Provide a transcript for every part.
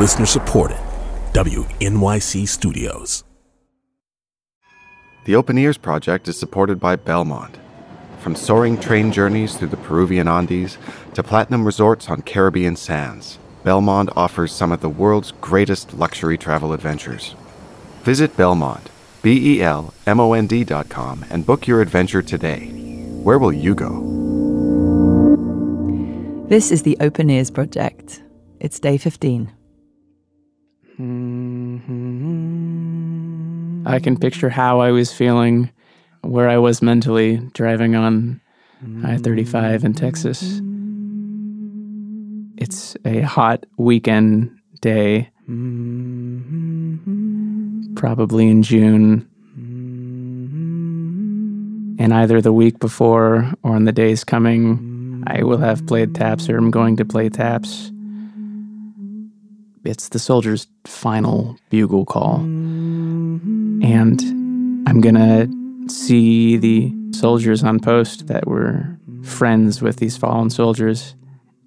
Listener supported. WNYC Studios. The Open Ears Project is supported by Belmond. From soaring train journeys through the Peruvian Andes to platinum resorts on Caribbean sands, Belmond offers some of the world's greatest luxury travel adventures. Visit Belmond, B E L M O N D dot com, and book your adventure today. Where will you go? This is the Open Ears Project. It's day 15. I can picture how I was feeling, where I was mentally driving on I 35 in Texas. It's a hot weekend day, probably in June. And either the week before or in the days coming, I will have played taps or I'm going to play taps. It's the soldier's final bugle call. Mm-hmm. And I'm going to see the soldiers on post that were friends with these fallen soldiers.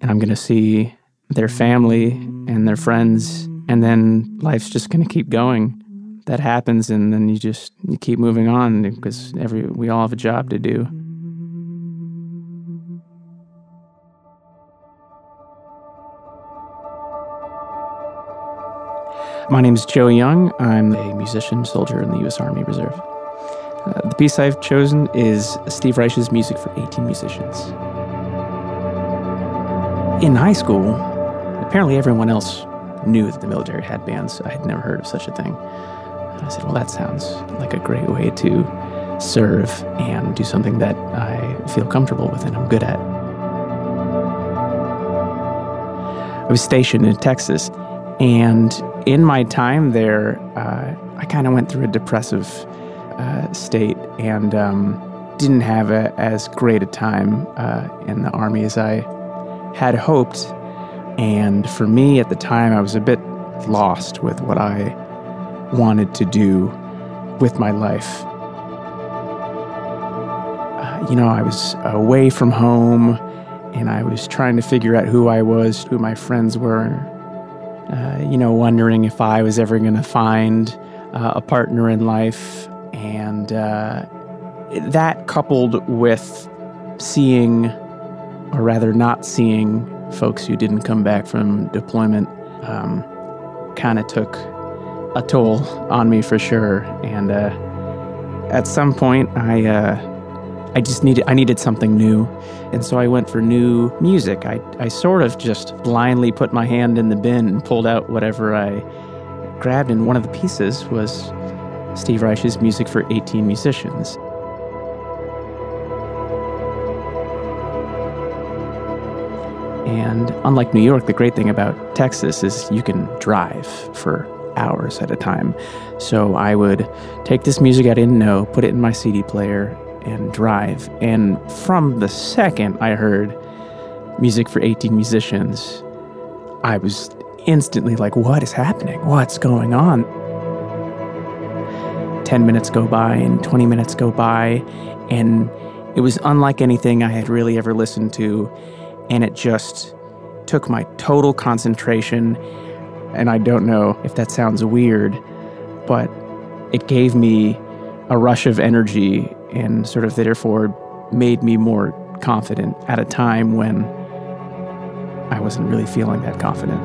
And I'm going to see their family and their friends. And then life's just going to keep going. That happens, and then you just you keep moving on because every we all have a job to do. My name is Joe Young. I'm a musician, soldier in the U.S. Army Reserve. Uh, the piece I've chosen is Steve Reich's music for 18 musicians. In high school, apparently everyone else knew that the military had bands. I had never heard of such a thing. I said, well, that sounds like a great way to serve and do something that I feel comfortable with and I'm good at. I was stationed in Texas, and in my time there, uh, I kind of went through a depressive uh, state and um, didn't have a, as great a time uh, in the Army as I had hoped. And for me at the time, I was a bit lost with what I wanted to do with my life. Uh, you know, I was away from home and I was trying to figure out who I was, who my friends were, uh, you know, wondering if I was ever going to find uh, a partner in life. And uh, that coupled with seeing, or rather not seeing, folks who didn't come back from deployment um, kind of took a toll on me for sure. And uh, at some point, I uh, I just needed I needed something new, and so I went for new music. I I sort of just blindly put my hand in the bin and pulled out whatever I grabbed, and one of the pieces was Steve Reich's music for 18 musicians. And unlike New York, the great thing about Texas is you can drive for hours at a time. So I would take this music I didn't know, put it in my CD player, and drive. And from the second I heard music for 18 musicians, I was instantly like, what is happening? What's going on? 10 minutes go by and 20 minutes go by, and it was unlike anything I had really ever listened to. And it just took my total concentration. And I don't know if that sounds weird, but it gave me a rush of energy and sort of therefore made me more confident at a time when I wasn't really feeling that confident.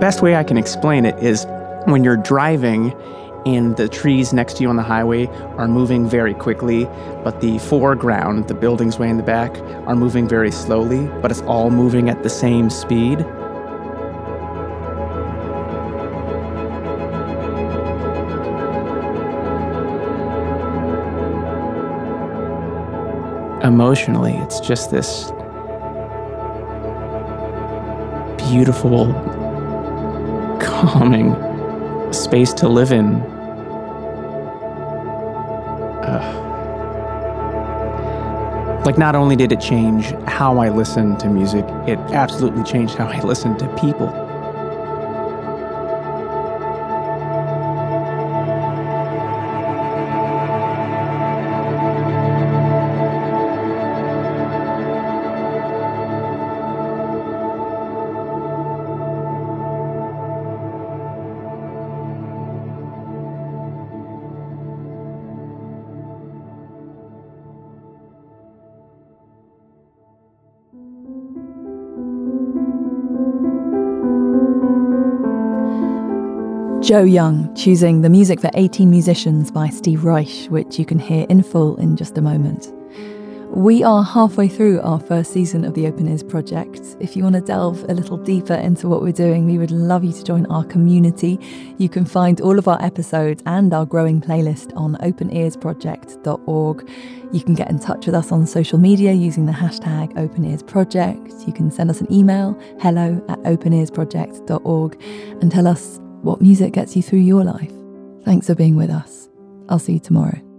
Best way I can explain it is when you're driving and the trees next to you on the highway are moving very quickly, but the foreground, the buildings way in the back, are moving very slowly, but it's all moving at the same speed. Emotionally, it's just this beautiful, calming space to live in. Uh, like, not only did it change how I listen to music, it absolutely changed how I listen to people. Joe Young choosing the music for 18 Musicians by Steve Reich, which you can hear in full in just a moment. We are halfway through our first season of the Open Ears project. If you want to delve a little deeper into what we're doing, we would love you to join our community. You can find all of our episodes and our growing playlist on openearsproject.org. You can get in touch with us on social media using the hashtag OpenEarsProject. You can send us an email, hello at openearsproject.org, and tell us what music gets you through your life. Thanks for being with us. I'll see you tomorrow.